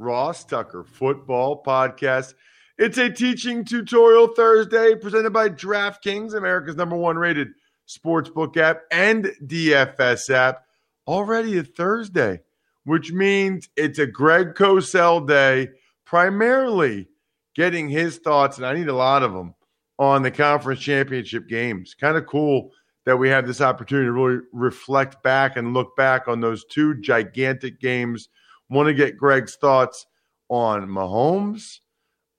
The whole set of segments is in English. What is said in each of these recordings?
Ross Tucker Football Podcast. It's a teaching tutorial Thursday presented by DraftKings, America's number one rated sportsbook app and DFS app. Already a Thursday, which means it's a Greg Cosell day, primarily getting his thoughts, and I need a lot of them, on the conference championship games. Kind of cool that we have this opportunity to really reflect back and look back on those two gigantic games. Want to get Greg's thoughts on Mahomes,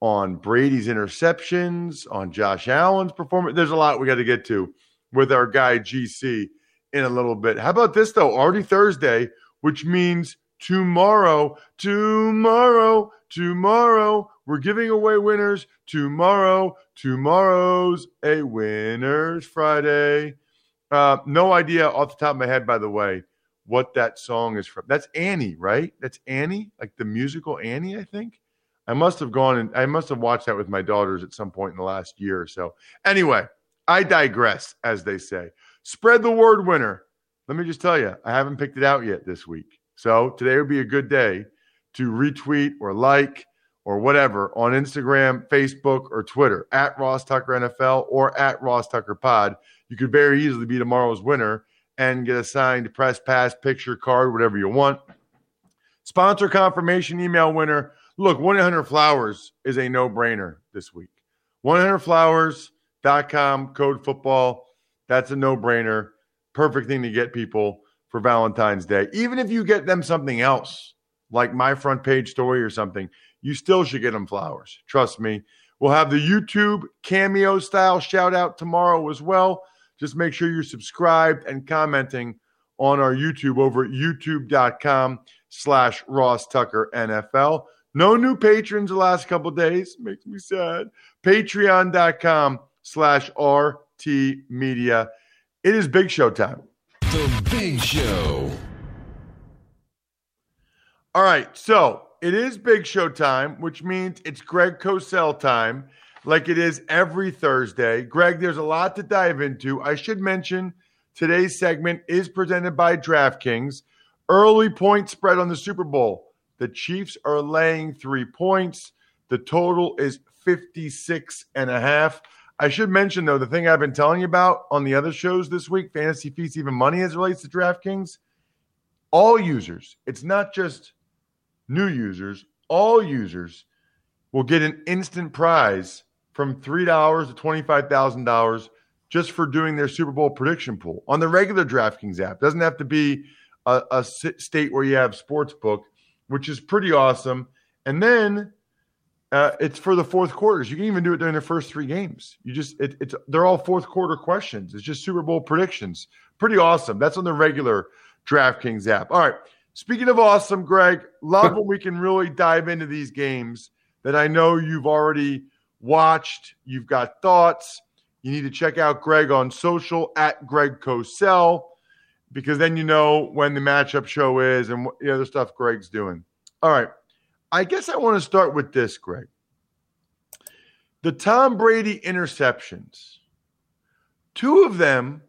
on Brady's interceptions, on Josh Allen's performance. There's a lot we got to get to with our guy GC in a little bit. How about this though? Already Thursday, which means tomorrow, tomorrow, tomorrow, we're giving away winners. Tomorrow, tomorrow's a winners Friday. Uh, no idea off the top of my head, by the way, what that song is from. That's Annie, right? That's Annie, like the musical Annie, I think. I must have gone and I must have watched that with my daughters at some point in the last year or so. Anyway, I digress, as they say. Spread the word, winner. Let me just tell you, I haven't picked it out yet this week. So today would be a good day to retweet or like or whatever on Instagram, Facebook, or Twitter at Ross Tucker NFL or at Ross Tucker Pod. You could very easily be tomorrow's winner and get a signed press pass, picture card, whatever you want. Sponsor confirmation email winner. Look, 1 800 Flowers is a no brainer this week. 100flowers.com, code football. That's a no brainer. Perfect thing to get people for Valentine's Day. Even if you get them something else, like my front page story or something, you still should get them flowers. Trust me. We'll have the YouTube cameo style shout out tomorrow as well. Just make sure you're subscribed and commenting on our YouTube over at youtube.com slash Ross Tucker NFL. No new patrons the last couple days. Makes me sad. Patreon.com slash RT Media. It is Big Show time. The Big Show. All right. So it is Big Show time, which means it's Greg Cosell time, like it is every Thursday. Greg, there's a lot to dive into. I should mention today's segment is presented by DraftKings. Early point spread on the Super Bowl. The Chiefs are laying three points. The total is 56 and a half. I should mention, though, the thing I've been telling you about on the other shows this week, Fantasy Feast, even money as it relates to DraftKings, all users, it's not just new users, all users will get an instant prize from $3 to $25,000 just for doing their Super Bowl prediction pool on the regular DraftKings app. Doesn't have to be a, a state where you have sports book, which is pretty awesome. And then uh, it's for the fourth quarters. You can even do it during the first three games. You just it, it's they're all fourth quarter questions. It's just Super Bowl predictions. Pretty awesome. That's on the regular DraftKings app. All right. Speaking of awesome, Greg, love when we can really dive into these games that I know you've already watched. You've got thoughts. You need to check out Greg on social at Greg Cosell because then you know when the matchup show is and what the other stuff Greg's doing. All right. I guess I want to start with this, Greg. The Tom Brady interceptions, two of them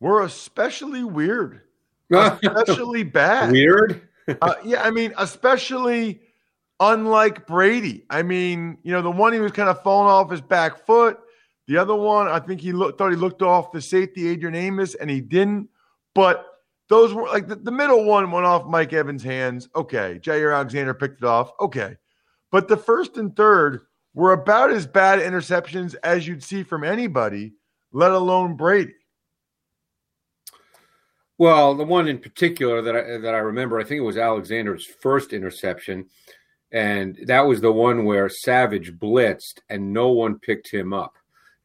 were especially weird, especially bad. Weird. uh, yeah, I mean, especially unlike Brady. I mean, you know, the one he was kind of falling off his back foot. The other one, I think he looked, thought he looked off the safety Adrian Amos, and he didn't. But those were like the, the middle one went off Mike Evans' hands. Okay, Jaire Alexander picked it off. Okay, but the first and third were about as bad interceptions as you'd see from anybody, let alone Brady. Well, the one in particular that I, that I remember, I think it was Alexander's first interception, and that was the one where Savage blitzed and no one picked him up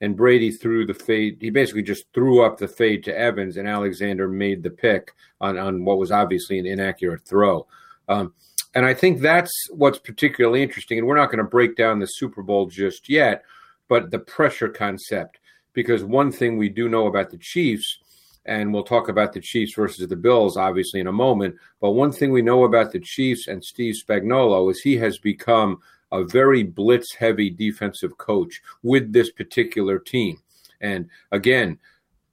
and Brady threw the fade. He basically just threw up the fade to Evans, and Alexander made the pick on, on what was obviously an inaccurate throw. Um, and I think that's what's particularly interesting. And we're not going to break down the Super Bowl just yet, but the pressure concept. Because one thing we do know about the Chiefs, and we'll talk about the Chiefs versus the Bills obviously in a moment, but one thing we know about the Chiefs and Steve Spagnuolo is he has become a very blitz heavy defensive coach with this particular team. And again,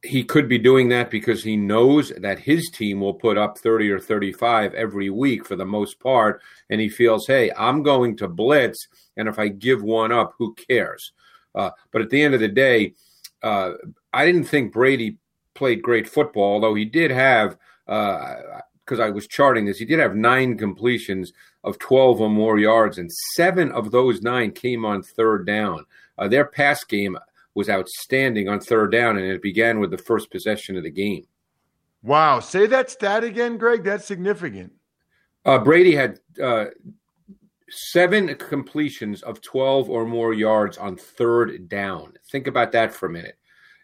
he could be doing that because he knows that his team will put up 30 or 35 every week for the most part. And he feels, hey, I'm going to blitz. And if I give one up, who cares? Uh, but at the end of the day, uh, I didn't think Brady played great football, although he did have, because uh, I was charting this, he did have nine completions of 12 or more yards, and seven of those nine came on third down. Uh, their pass game was outstanding on third down, and it began with the first possession of the game. Wow. Say that stat again, Greg. That's significant. Uh, Brady had uh, seven completions of 12 or more yards on third down. Think about that for a minute.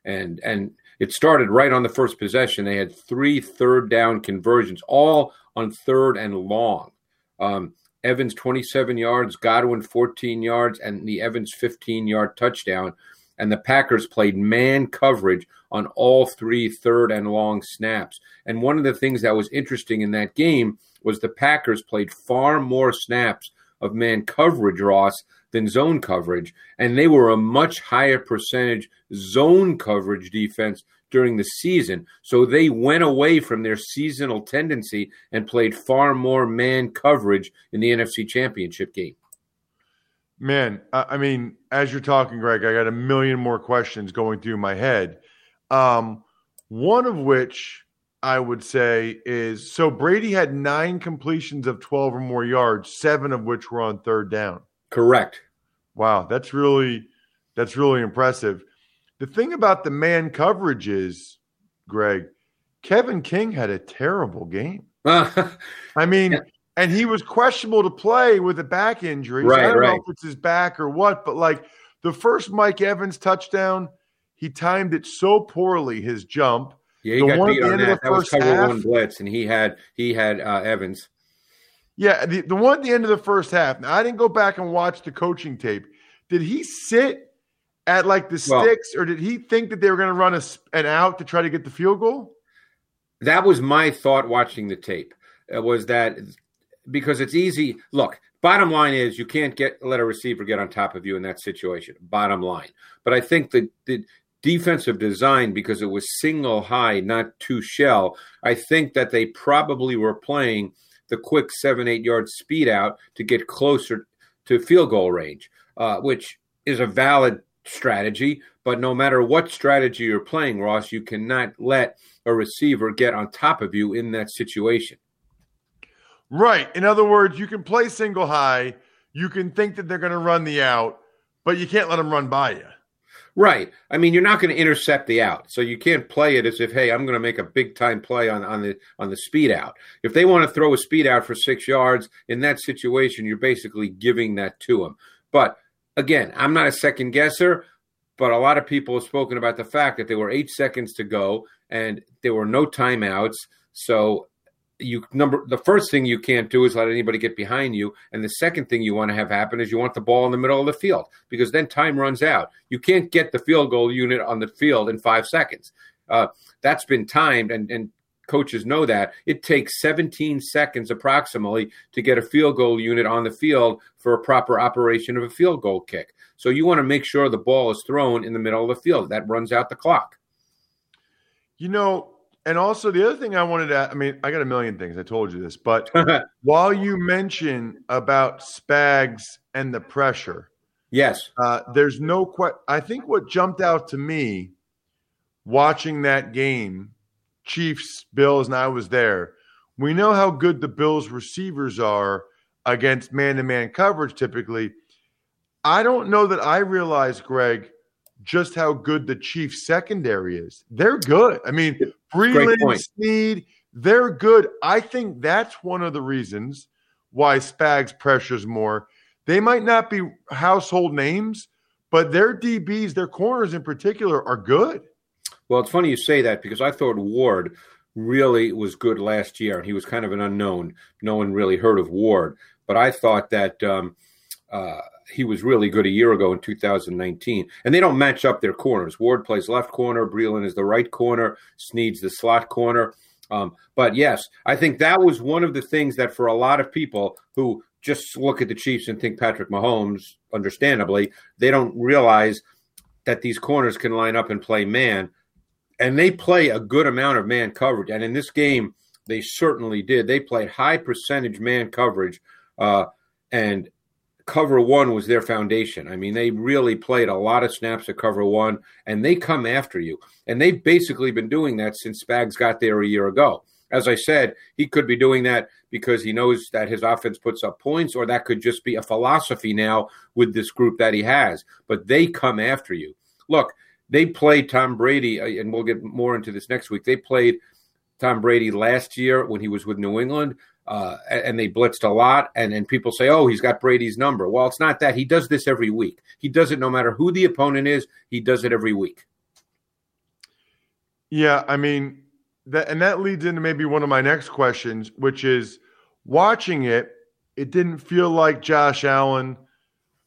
And, and it started right on the first possession. They had three third down conversions, all on third and long. Um, Evans 27 yards, Godwin 14 yards, and the Evans 15 yard touchdown. And the Packers played man coverage on all three third and long snaps. And one of the things that was interesting in that game was the Packers played far more snaps of man coverage, Ross, than zone coverage. And they were a much higher percentage zone coverage defense during the season. So they went away from their seasonal tendency and played far more man coverage in the NFC Championship game. Man, I mean, as you're talking, Greg, I got a million more questions going through my head. Um, one of which I would say is so Brady had nine completions of 12 or more yards, seven of which were on third down. Correct. Wow, that's really that's really impressive. The thing about the man coverage is, Greg, Kevin King had a terrible game. I mean, yeah. and he was questionable to play with a back injury. Right, I don't right. know if it's his back or what, but like the first Mike Evans touchdown, he timed it so poorly, his jump. Yeah, he the got beat on that. That was cover half, one blitz, and he had he had uh, Evans. Yeah, the, the one at the end of the first half. Now I didn't go back and watch the coaching tape. Did he sit at like the well, sticks, or did he think that they were going to run a, an out to try to get the field goal? That was my thought watching the tape. Uh, was that because it's easy. Look, bottom line is you can't get let a receiver get on top of you in that situation. Bottom line, but I think that the defensive design because it was single high, not two shell. I think that they probably were playing the quick seven eight yard speed out to get closer to field goal range, uh, which is a valid strategy, but no matter what strategy you're playing, Ross, you cannot let a receiver get on top of you in that situation. Right. In other words, you can play single high, you can think that they're going to run the out, but you can't let them run by you. Right. I mean, you're not going to intercept the out, so you can't play it as if, hey, I'm going to make a big time play on, on the on the speed out. If they want to throw a speed out for six yards in that situation, you're basically giving that to them. But again, I'm not a second guesser, but a lot of people have spoken about the fact that there were eight seconds to go and there were no timeouts. So you number the first thing you can't do is let anybody get behind you, and the second thing you want to have happen is you want the ball in the middle of the field because then time runs out. You can't get the field goal unit on the field in five seconds. Uh, that's been timed, and, and coaches know that it takes 17 seconds approximately to get a field goal unit on the field for a proper operation of a field goal kick. So you want to make sure the ball is thrown in the middle of the field. That runs out the clock. You know, and also the other thing I wanted to, I mean, I got a million things. I told you this, but while you mention about Spags and the pressure, yes, uh, there's no question. I think what jumped out to me watching that game, Chiefs Bills, and I was there. We know how good the Bills receivers are against man-to-man coverage typically. I don't know that I realized, Greg, just how good the Chiefs secondary is. They're good. I mean, Breeland, Sneed, they're good. I think that's one of the reasons why Spags pressures more. They might not be household names, but their DBs, their corners in particular, are good. Well, it's funny you say that because I thought Ward really was good last year, and he was kind of an unknown. No one really heard of Ward, but I thought that um, uh, he was really good a year ago in 2019. And they don't match up their corners. Ward plays left corner, Breeland is the right corner, Sneed's the slot corner. Um, but yes, I think that was one of the things that for a lot of people who just look at the Chiefs and think Patrick Mahomes, understandably, they don't realize that these corners can line up and play man. And they play a good amount of man coverage. And in this game, they certainly did. They played high percentage man coverage. Uh, and cover one was their foundation. I mean, they really played a lot of snaps at cover one, and they come after you. And they've basically been doing that since Spags got there a year ago. As I said, he could be doing that because he knows that his offense puts up points, or that could just be a philosophy now with this group that he has. But they come after you. Look, they played Tom Brady, uh, and we'll get more into this next week. They played Tom Brady last year when he was with New England uh, and they blitzed a lot. And and people say, oh, he's got Brady's number. Well, it's not that. He does this every week. He does it no matter who the opponent is. He does it every week. Yeah, I mean that, and that leads into maybe one of my next questions, which is watching it. It didn't feel like Josh Allen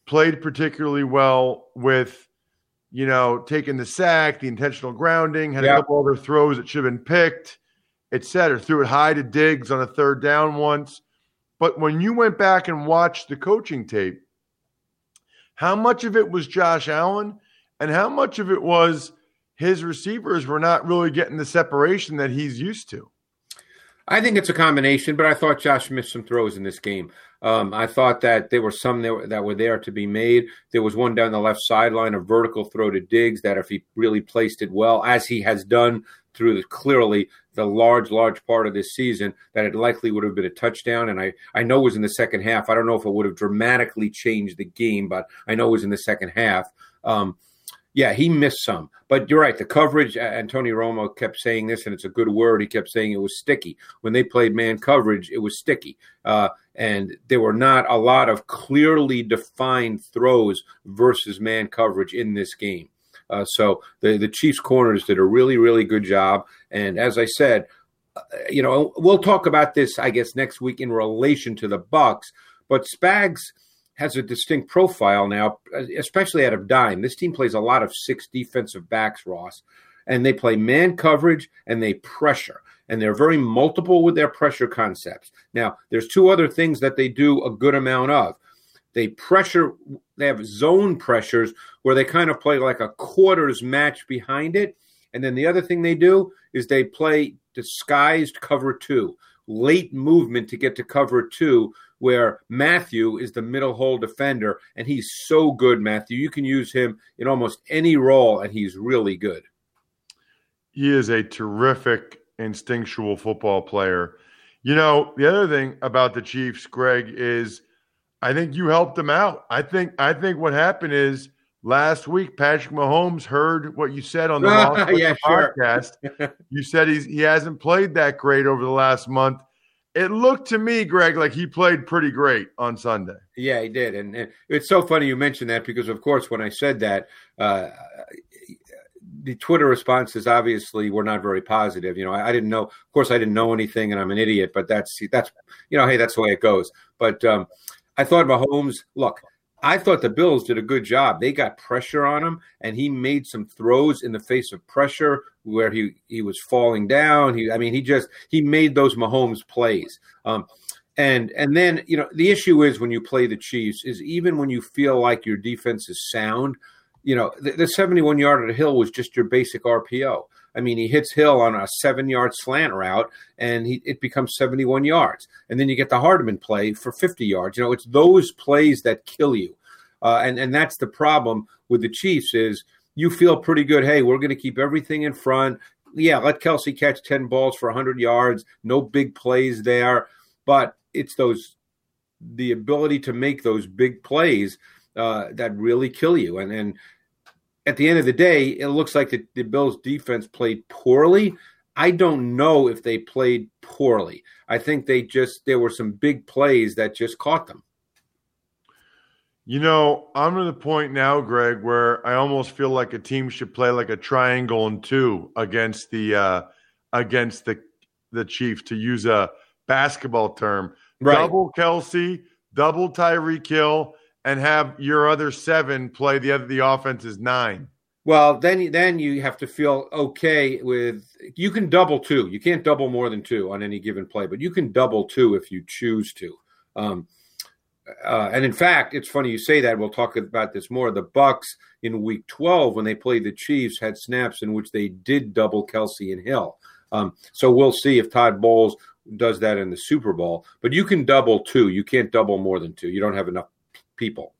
played particularly well with, you know, taking the sack, the intentional grounding, had a couple other throws that should have been picked etc. Threw it high to Diggs on a third down once. But when you went back and watched the coaching tape, how much of it was Josh Allen and how much of it was his receivers were not really getting the separation that he's used to? I think it's a combination, but I thought Josh missed some throws in this game. Um, I thought that there were some that were, that were there to be made. There was one down the left sideline, a vertical throw to Diggs that if he really placed it well, as he has done through the, clearly the large, large part of this season, that it likely would have been a touchdown. And I, I know it was in the second half. I don't know if it would have dramatically changed the game, but I know it was in the second half. Um, yeah, he missed some. But you're right. The coverage, Antonio Romo kept saying this, and it's a good word. He kept saying it was sticky. When they played man coverage, it was sticky. Uh, and there were not a lot of clearly defined throws versus man coverage in this game. Uh, so the the Chiefs corners did a really really good job. And as I said, uh, you know we'll talk about this I guess next week in relation to the Bucs. But Spags has a distinct profile now, especially out of dime. This team plays a lot of six defensive backs, Ross, and they play man coverage and they pressure. And they're very multiple with their pressure concepts. Now, there's two other things that they do a good amount of. They pressure, they have zone pressures where they kind of play like a quarters match behind it. And then the other thing they do is they play disguised cover two, late movement to get to cover two, where Mathieu is the middle hole defender. And he's so good, Mathieu. You can use him in almost any role, and he's really good. He is a terrific instinctual football player. You know, the other thing about the Chiefs, Greg, is I think you helped them out. I think I think what happened is last week Patrick Mahomes heard what you said on the yeah, podcast. Sure. you said he's he hasn't played that great over the last month. It looked to me, Greg, like he played pretty great on Sunday. Yeah, he did, and, and it's so funny you mentioned that because, of course, when I said that, uh, the Twitter responses obviously were not very positive. You know, I, I, didn't know. Of course, I didn't know anything, and I'm an idiot. But that's that's you know, hey, that's the way it goes. But um, I thought Mahomes, look, I thought the Bills did a good job. They got pressure on him, and he made some throws in the face of pressure where he he was falling down. He, I mean, he just he made those Mahomes plays. Um, and and then you know the issue is when you play the Chiefs is even when you feel like your defense is sound, you know the, the 71 yard at a hill was just your basic RPO. I mean, he hits Hill on a seven yard slant route and he, it becomes 71 yards. And then you get the Hardman play for 50 yards. You know, it's those plays that kill you. Uh, and, and that's the problem with the Chiefs is you feel pretty good. Hey, we're going to keep everything in front. Yeah, let Kelce catch 10 balls for 100 yards. No big plays there. But it's those the ability to make those big plays uh, that really kill you. And and at the end of the day, it looks like the, the Bills defense played poorly. I don't know if they played poorly. I think they just there were some big plays that just caught them. You know, I'm to the point now, Greg, where I almost feel like a team should play like a triangle and two against the uh against the the Chiefs to use a basketball term. Right. Double Kelce, double Tyreek Hill, and have your other seven play the other the offense is nine. Well, then then you have to feel okay with you can double two. You can't double more than two on any given play, but you can double two if you choose to. Um, uh, and in fact, it's funny you say that. We'll talk about this more. The Bucs in Week 12, when they played the Chiefs, had snaps in which they did double Kelce and Hill. Um, so we'll see if Todd Bowles does that in the Super Bowl. But you can double two. You can't double more than two. You don't have enough people.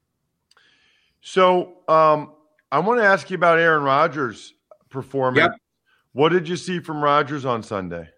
So um, I want to ask you about Aaron Rodgers' performance. Yep. What did you see from Rodgers on Sunday?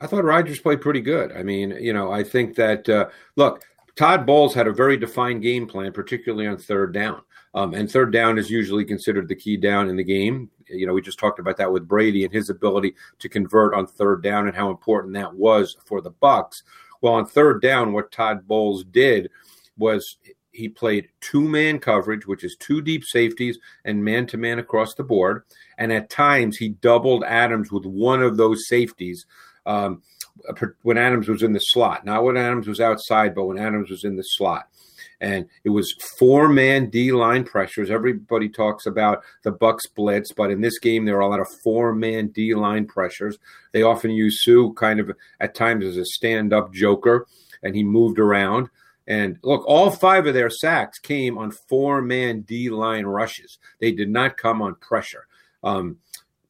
I thought Rodgers played pretty good. I mean, you know, I think that uh, look, Todd Bowles had a very defined game plan, particularly on third down. Um, and third down is usually considered the key down in the game. You know, we just talked about that with Brady and his ability to convert on third down and how important that was for the Bucs. Well, on third down, what Todd Bowles did was he played two man coverage, which is two deep safeties and man to man across the board. And at times he doubled Adams with one of those safeties um, when Adams was in the slot, not when Adams was outside, but when Adams was in the slot. And it was four man D line pressures. Everybody talks about the Bucs blitz, but in this game there are a lot of four man D line pressures. They often use Suh kind of at times as a stand up joker, and he moved around. And look, all five of their sacks came on four man D line rushes. They did not come on pressure. Um,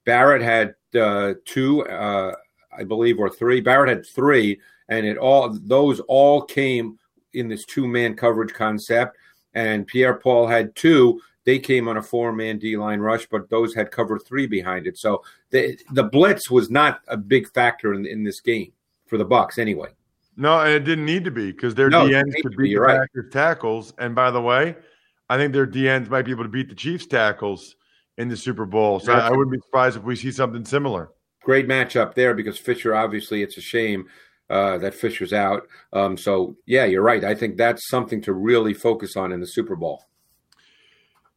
Barrett had uh, two, uh, I believe, or three. Barrett had three, and it all those all came in this two man coverage concept. And Pierre Paul had two. They came on a four man D line rush, but those had cover three behind it. So the the blitz was not a big factor in, in this game for the Bucs, anyway. No, and it didn't need to be because their No, DNs could to be, beat the right. Packers tackles. And by the way, I think their DNs might be able to beat the Chiefs tackles in the Super Bowl. So I, I wouldn't be surprised if we see something similar. Great matchup there because Fisher obviously it's a shame uh, that Fisher's out. Um, so yeah, you're right. I think that's something to really focus on in the Super Bowl.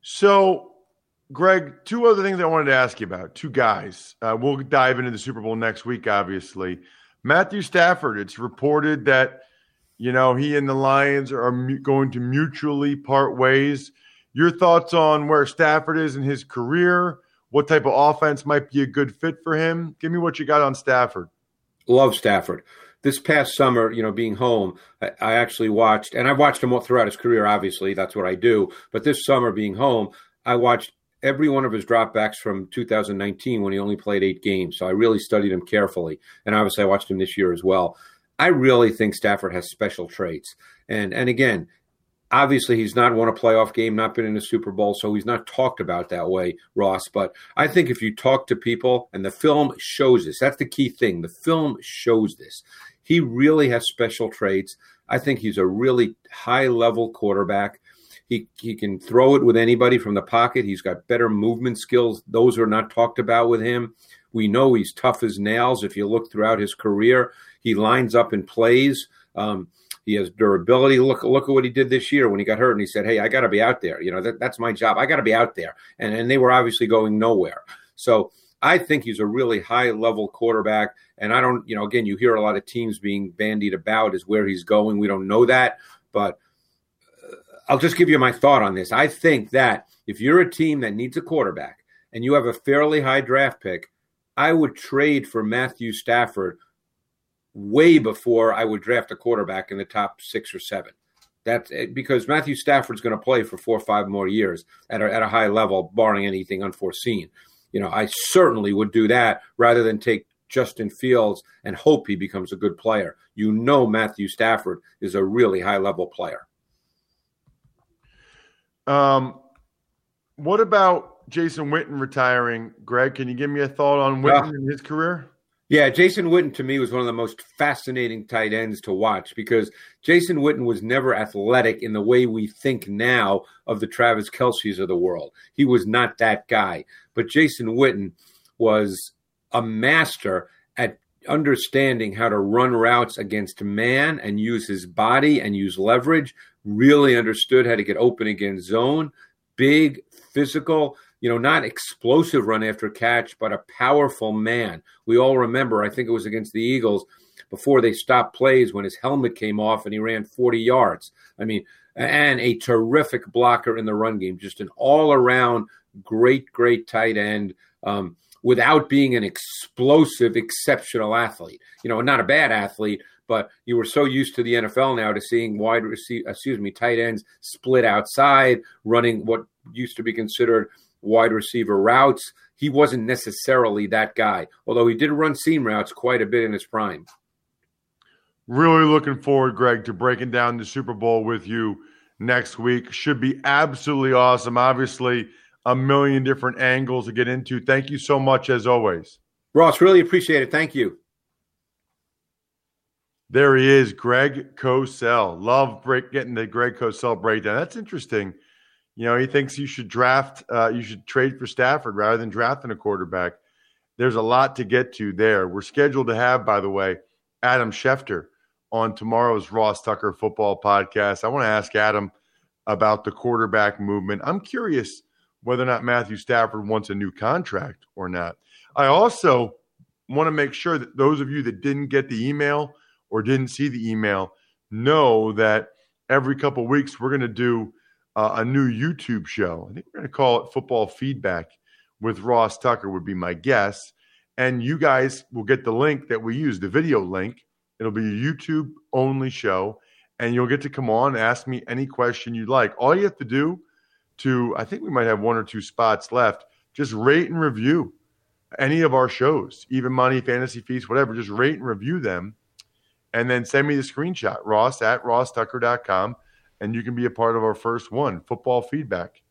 So, Greg, two other things I wanted to ask you about. Two guys. Uh, we'll dive into the Super Bowl next week, obviously. Matthew Stafford, it's reported that, you know, he and the Lions are going to mutually part ways. Your thoughts on where Stafford is in his career? What type of offense might be a good fit for him? Give me what you got on Stafford. love Stafford. This past summer, you know, being home, I, I actually watched, and I've watched him throughout his career. Obviously, that's what I do. But this summer, being home, I watched every one of his dropbacks from 2019 when he only played eight games. So I really studied him carefully, and obviously, I watched him this year as well. I really think Stafford has special traits, and and again, obviously he's not won a playoff game, not been in a Super Bowl, so he's not talked about that way, Ross. But I think if you talk to people, and the film shows this, that's the key thing. The film shows this. He really has special traits. I think he's a really high level quarterback. He he can throw it with anybody from the pocket. He's got better movement skills. Those are not talked about with him. We know he's tough as nails. If you look throughout his career, he lines up and plays. Um, he has durability. Look, look at what he did this year when he got hurt, and he said, "Hey, I got to be out there. You know, that, that's my job. I got to be out there." And and they were obviously going nowhere. So I think he's a really high level quarterback. And I don't, you know, again, you hear a lot of teams being bandied about is where he's going. We don't know that, but I'll just give you my thought on this. I think that if you're a team that needs a quarterback and you have a fairly high draft pick, I would trade for Matthew Stafford way before I would draft a quarterback in the top six or seven. That's it, because Matthew Stafford's going to play for four or five more years at a, at a high level, barring anything unforeseen. you know, I certainly would do that rather than take Justin Fields and hope he becomes a good player. You know, Matthew Stafford is a really high level player. Um, what about Jason Witten retiring? Greg, can you give me a thought on Witten and his career? Yeah, Jason Witten to me was one of the most fascinating tight ends to watch because Jason Witten was never athletic in the way we think now of the Travis Kelce's of the world. He was not that guy. But Jason Witten was a master at understanding how to run routes against man and use his body and use leverage, really understood how to get open against zone, big, physical, you know, not explosive run after catch, but a powerful man. We all remember, I think it was against the Eagles before they stopped plays when his helmet came off and he ran 40 yards. I mean, and a terrific blocker in the run game, just an all around great, great tight end. Um, without being an explosive, exceptional athlete. You know, not a bad athlete, but you were so used to the NFL now to seeing wide receive, excuse me, tight ends split outside, running what used to be considered wide receiver routes. He wasn't necessarily that guy, although he did run seam routes quite a bit in his prime. Really looking forward, Greg, to breaking down the Super Bowl with you next week. Should be absolutely awesome. Obviously, a million different angles to get into. Thank you so much, as always. Ross, really appreciate it. Thank you. There he is, Greg Cosell. Love break, getting the Greg Cosell breakdown. That's interesting. You know, he thinks you should draft, uh, you should trade for Stafford rather than drafting a quarterback. There's a lot to get to there. We're scheduled to have, by the way, Adam Schefter on tomorrow's Ross Tucker football podcast. I want to ask Adam about the quarterback movement. I'm curious whether or not Matthew Stafford wants a new contract or not. I also want to make sure that those of you that didn't get the email or didn't see the email know that every couple weeks we're going to do uh, a new YouTube show. I think we're going to call it Football Feedback with Ross Tucker would be my guess. And you guys will get the link that we use, the video link. It'll be a YouTube only show, and you'll get to come on, ask me any question you'd like. All you have to do to, I think we might have one or two spots left. Just rate and review any of our shows, even Money, Fantasy Feast, whatever. Just rate and review them. And then send me the screenshot, ross at rosstucker.com, and you can be a part of our first one, football feedback.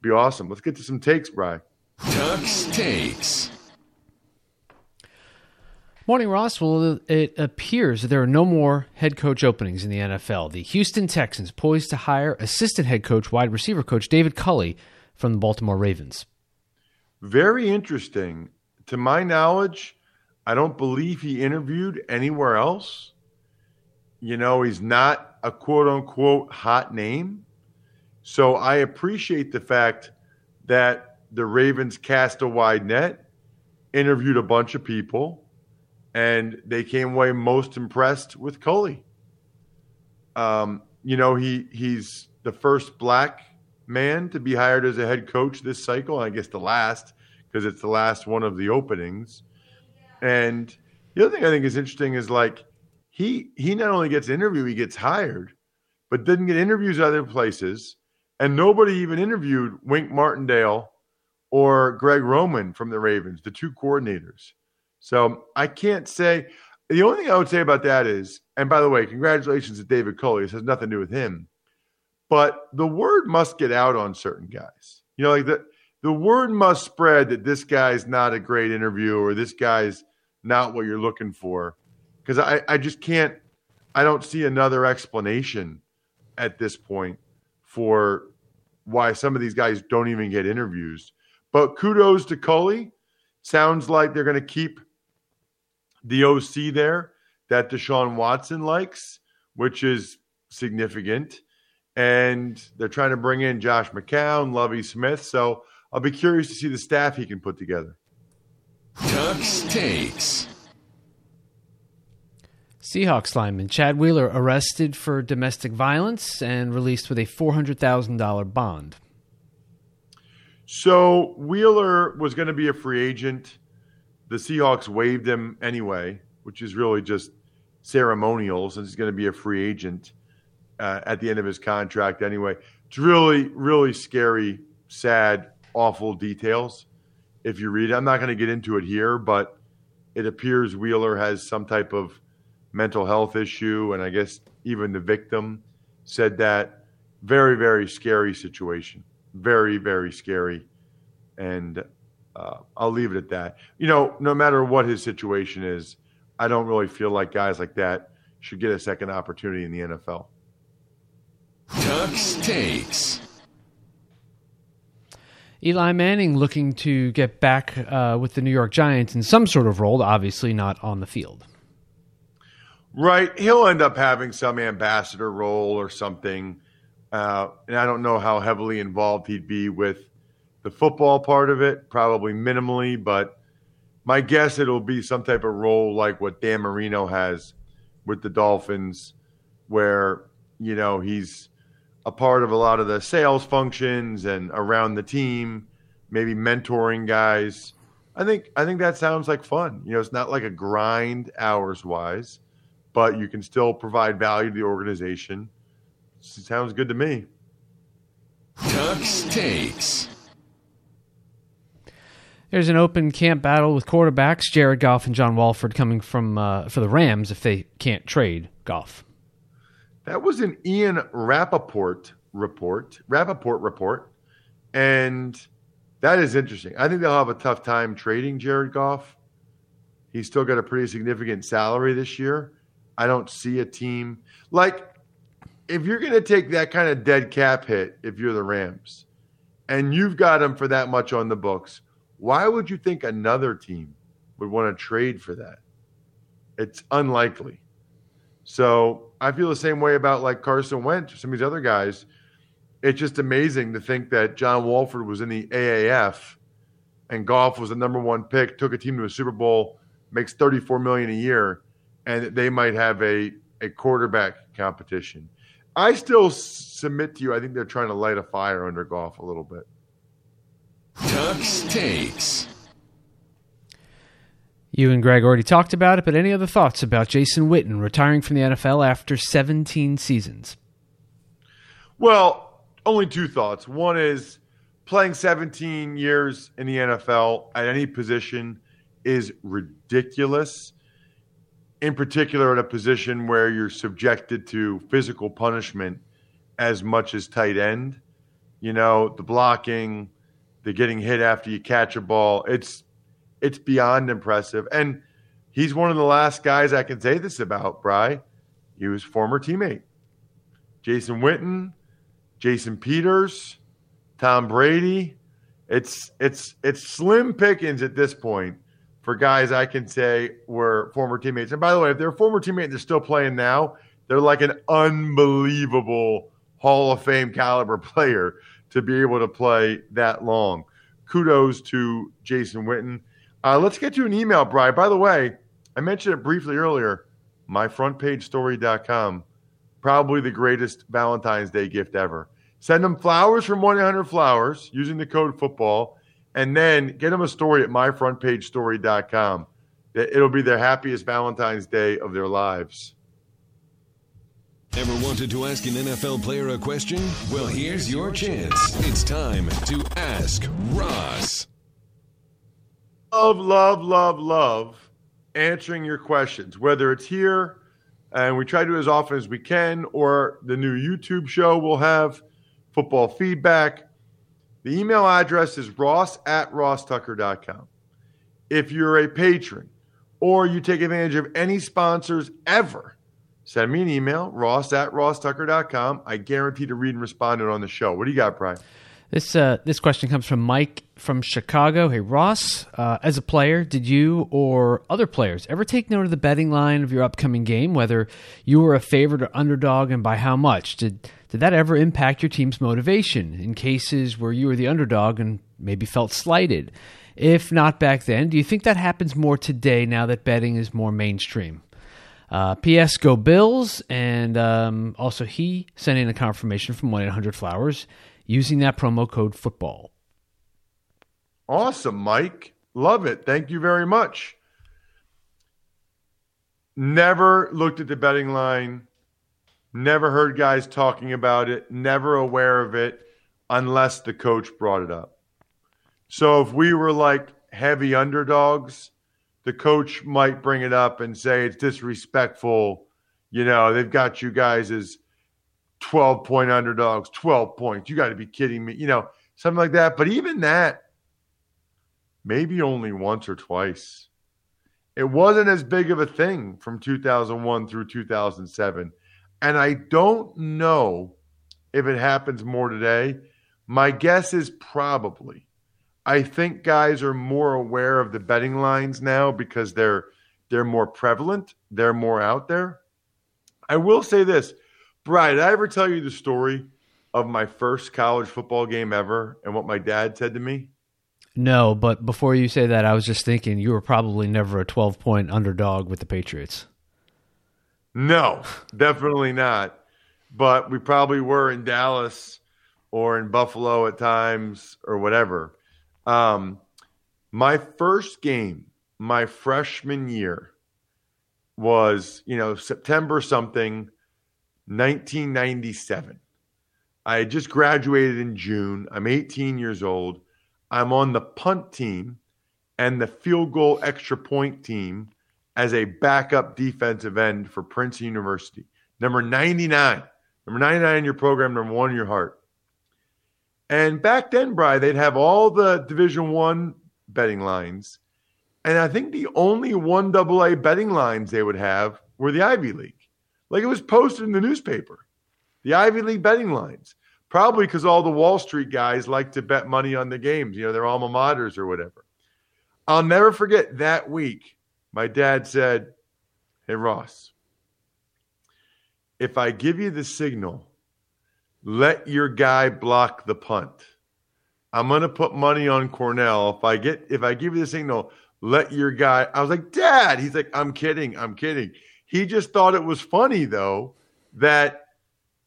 Be awesome. Let's get to some takes, Bry. Tuck's Takes. Morning, Ross. Well, it appears there are no more head coach openings in the NFL. The Houston Texans poised to hire assistant head coach, wide receiver coach David Culley from the Baltimore Ravens. Very interesting. To my knowledge, I don't believe he interviewed anywhere else. You know, he's not a quote unquote hot name. So I appreciate the fact that the Ravens cast a wide net, interviewed a bunch of people and they came away most impressed with Culley. Um, you know, he he's the first black man to be hired as a head coach this cycle. I guess the last because it's the last one of the openings. And the other thing I think is interesting is like he he not only gets interviewed, he gets hired, but didn't get interviews other places. And nobody even interviewed Wink Martindale or Greg Roman from the Ravens, the two coordinators. So I can't say. The only thing I would say about that is, and by the way, congratulations to David Culley. This has nothing to do with him. But the word must get out on certain guys. You know, like the, the word must spread that this guy's not a great interview or this guy's not what you're looking for. Because I, I just can't, I don't see another explanation at this point for why some of these guys don't even get interviews. But kudos to Culley. Sounds like they're going to keep the OC there that Deshaun Watson likes, which is significant. And they're trying to bring in Josh McCown, Lovie Smith. So I'll be curious to see the staff he can put together. Tuck's Takes. Seahawks lineman Chad Wheeler arrested for domestic violence and released with a $400,000 bond. So Wheeler was going to be a free agent the Seahawks waived him anyway, which is really just ceremonial since he's going to be a free agent uh, at the end of his contract anyway. It's really, really scary, sad, awful details if you read it. I'm not going to get into it here, but it appears Wheeler has some type of mental health issue. And I guess even the victim said that. Very, very scary situation. Very, very scary. And uh, I'll leave it at that. You know, no matter what his situation is, I don't really feel like guys like that should get a second opportunity in the NFL. Tuck's takes. Eli Manning looking to get back uh, with the New York Giants in some sort of role, obviously not on the field. Right. He'll end up having some ambassador role or something. Uh, and I don't know how heavily involved he'd be with the football part of it, probably minimally, but my guess it'll be some type of role like what Dan Marino has with the Dolphins, where, you know, he's a part of a lot of the sales functions and around the team, maybe mentoring guys. I think I think that sounds like fun. You know, it's not like a grind hours wise, but you can still provide value to the organization. It sounds good to me. Tuck's takes. There's an open camp battle with quarterbacks Jared Goff and John Wolford coming from uh, for the Rams if they can't trade Goff. That was an Ian Rapoport report, Rapoport report, and that is interesting. I think they'll have a tough time trading Jared Goff. He's still got a pretty significant salary this year. I don't see a team like if you're going to take that kind of dead cap hit if you're the Rams and you've got him for that much on the books why would you think another team would want to trade for that? It's unlikely. So I feel the same way about like Carson Wentz or some of these other guys. It's just amazing to think that John Wolford was in the AAF and Goff was the number one pick, took a team to a Super Bowl, makes 34 million a year, and they might have a, a quarterback competition. I still submit to you, I think they're trying to light a fire under Goff a little bit. Tuck's takes. You and Greg already talked about it, but any other thoughts about Jason Witten retiring from the NFL after 17 seasons? Well, only two thoughts. One is playing 17 years in the NFL at any position is ridiculous. In particular, at a position where you're subjected to physical punishment as much as tight end. You know, the blocking, the getting hit after you catch a ball. It's it's beyond impressive. And he's one of the last guys I can say this about, Bry. He was former teammate. Jason Witten, Jason Peters, Tom Brady. It's it's it's slim pickings at this point for guys I can say were former teammates. And by the way, if they're a former teammate and they're still playing now, they're like an unbelievable Hall of Fame caliber player to be able to play that long. Kudos to Jason Witten. Uh, let's get to an email, Brian. By the way, I mentioned it briefly earlier. MyFrontPageStory.com. Probably the greatest Valentine's Day gift ever. Send them flowers from 1 800 Flowers using the code football, and then get them a story at MyFrontPageStory.com. It'll be their happiest Valentine's Day of their lives. Ever wanted to ask an NFL player a question? Well, here's your chance. It's time to ask Ross. Love, love, love, love answering your questions, whether it's here and we try to do as often as we can, or the new YouTube show will have football feedback. The email address is ross at rosstucker.com. If you're a patron or you take advantage of any sponsors ever, send me an email, ross at rosstucker.com. I guarantee to read and respond to it on the show. What do you got, Brian? This uh, this question comes from Mike from Chicago. Hey Ross, uh, as a player, did you or other players ever take note of the betting line of your upcoming game, whether you were a favorite or underdog, and by how much? Did did that ever impact your team's motivation in cases where you were the underdog and maybe felt slighted? If not back then, do you think that happens more today now that betting is more mainstream? Uh, P.S. Go Bills, and um, also he sent in a confirmation from one eight hundred Flowers using that promo code football. Awesome, Mike. Love it. Thank you very much. Never looked at the betting line. Never heard guys talking about it. Never aware of it unless the coach brought it up. So if we were like heavy underdogs, the coach might bring it up and say it's disrespectful. You know, they've got you guys as 12 point underdogs, 12 points. You got to be kidding me. You know, something like that. But even that, maybe only once or twice. It wasn't as big of a thing from 2001 through 2007. And I don't know if it happens more today. My guess is probably. I think guys are more aware of the betting lines now because they're they're more prevalent, they're more out there. I will say this, Brian, did I ever tell you the story of my first college football game ever and what my dad said to me? No, but before you say that, I was just thinking you were probably never a 12 point underdog with the Patriots. No, definitely not. But we probably were in Dallas or in Buffalo at times or whatever. Um, my first game, my freshman year, was, you know, September something, 1997. I had just graduated in June. I'm 18 years old. I'm on the punt team and the field goal extra point team as a backup defensive end for Princeton University. Number 99. Number 99 in your program, number one in your heart. And back then, Bry, they'd have all the Division One betting lines. And I think the only one double A betting lines they would have were the Ivy League. Like it was posted in the newspaper. The Ivy League betting lines. Probably because all the Wall Street guys like to bet money on the games, you know, their alma maters or whatever. I'll never forget that week. My dad said, Hey, Ross, if I give you the signal, let your guy block the punt. I'm to put money on Cornell. If I get, if I give you the signal, let your guy. I was like, Dad. He's like, I'm kidding. I'm kidding. He just thought it was funny though that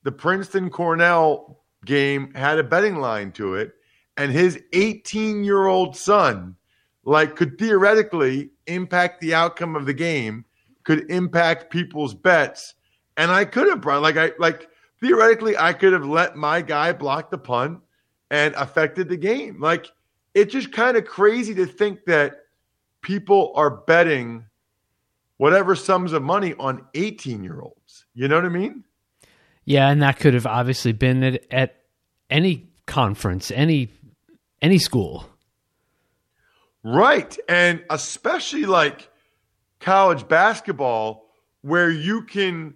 the Princeton Cornell game had a betting line to it, and his 18 year old son, like, could theoretically impact the outcome of the game, could impact people's bets, and I could have brought like I like theoretically I could have let my guy block the punt and affected the game. Like it's just kind of crazy to think that people are betting whatever sums of money on 18 year olds. You know what I mean? Yeah, and that could have obviously been at, at any conference, any any school. Right. And especially like college basketball where you can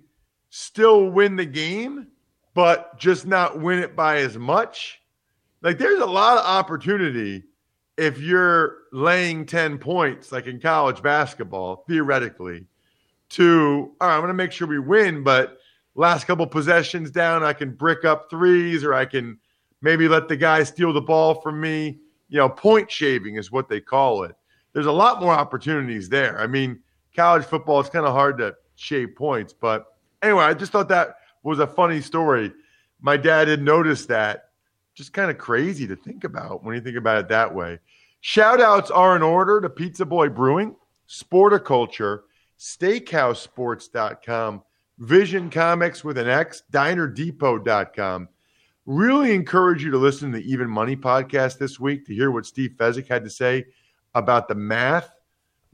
still win the game but just not win it by as much. Like there's a lot of opportunity if you're laying 10 points like in college basketball theoretically to all right, I'm to make sure we win but last couple possessions down, I can brick up threes or I can maybe let the guy steal the ball from me. You know, point shaving is what they call it. There's a lot more opportunities there. I mean, college football, it's kind of hard to shave points. But anyway, I just thought that was a funny story. My dad had noticed that. Just kind of crazy to think about when you think about it that way. Shout outs are in order to Pizza Boy Brewing, Sporticulture, SteakhouseSports.com, Vision Comics with an X, DinerDepot.com. Really encourage you to listen to the Even Money podcast this week to hear what Steve Fezzik had to say about the math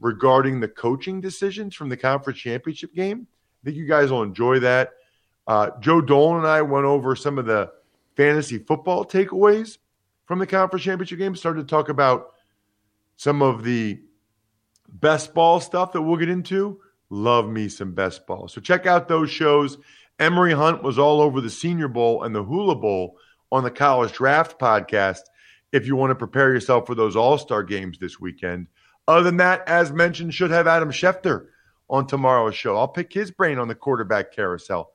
regarding the coaching decisions from the conference championship game. I think you guys will enjoy that. Uh, Joe Dolan and I went over some of the fantasy football takeaways from the conference championship game, started to talk about some of the best ball stuff that we'll get into Love me some best ball. So check out those shows. Emory Hunt was all over the Senior Bowl and the Hula Bowl on the College Draft podcast if you want to prepare yourself for those All Star games this weekend. Other than that, as mentioned, should have Adam Schefter on tomorrow's show. I'll pick his brain on the quarterback carousel.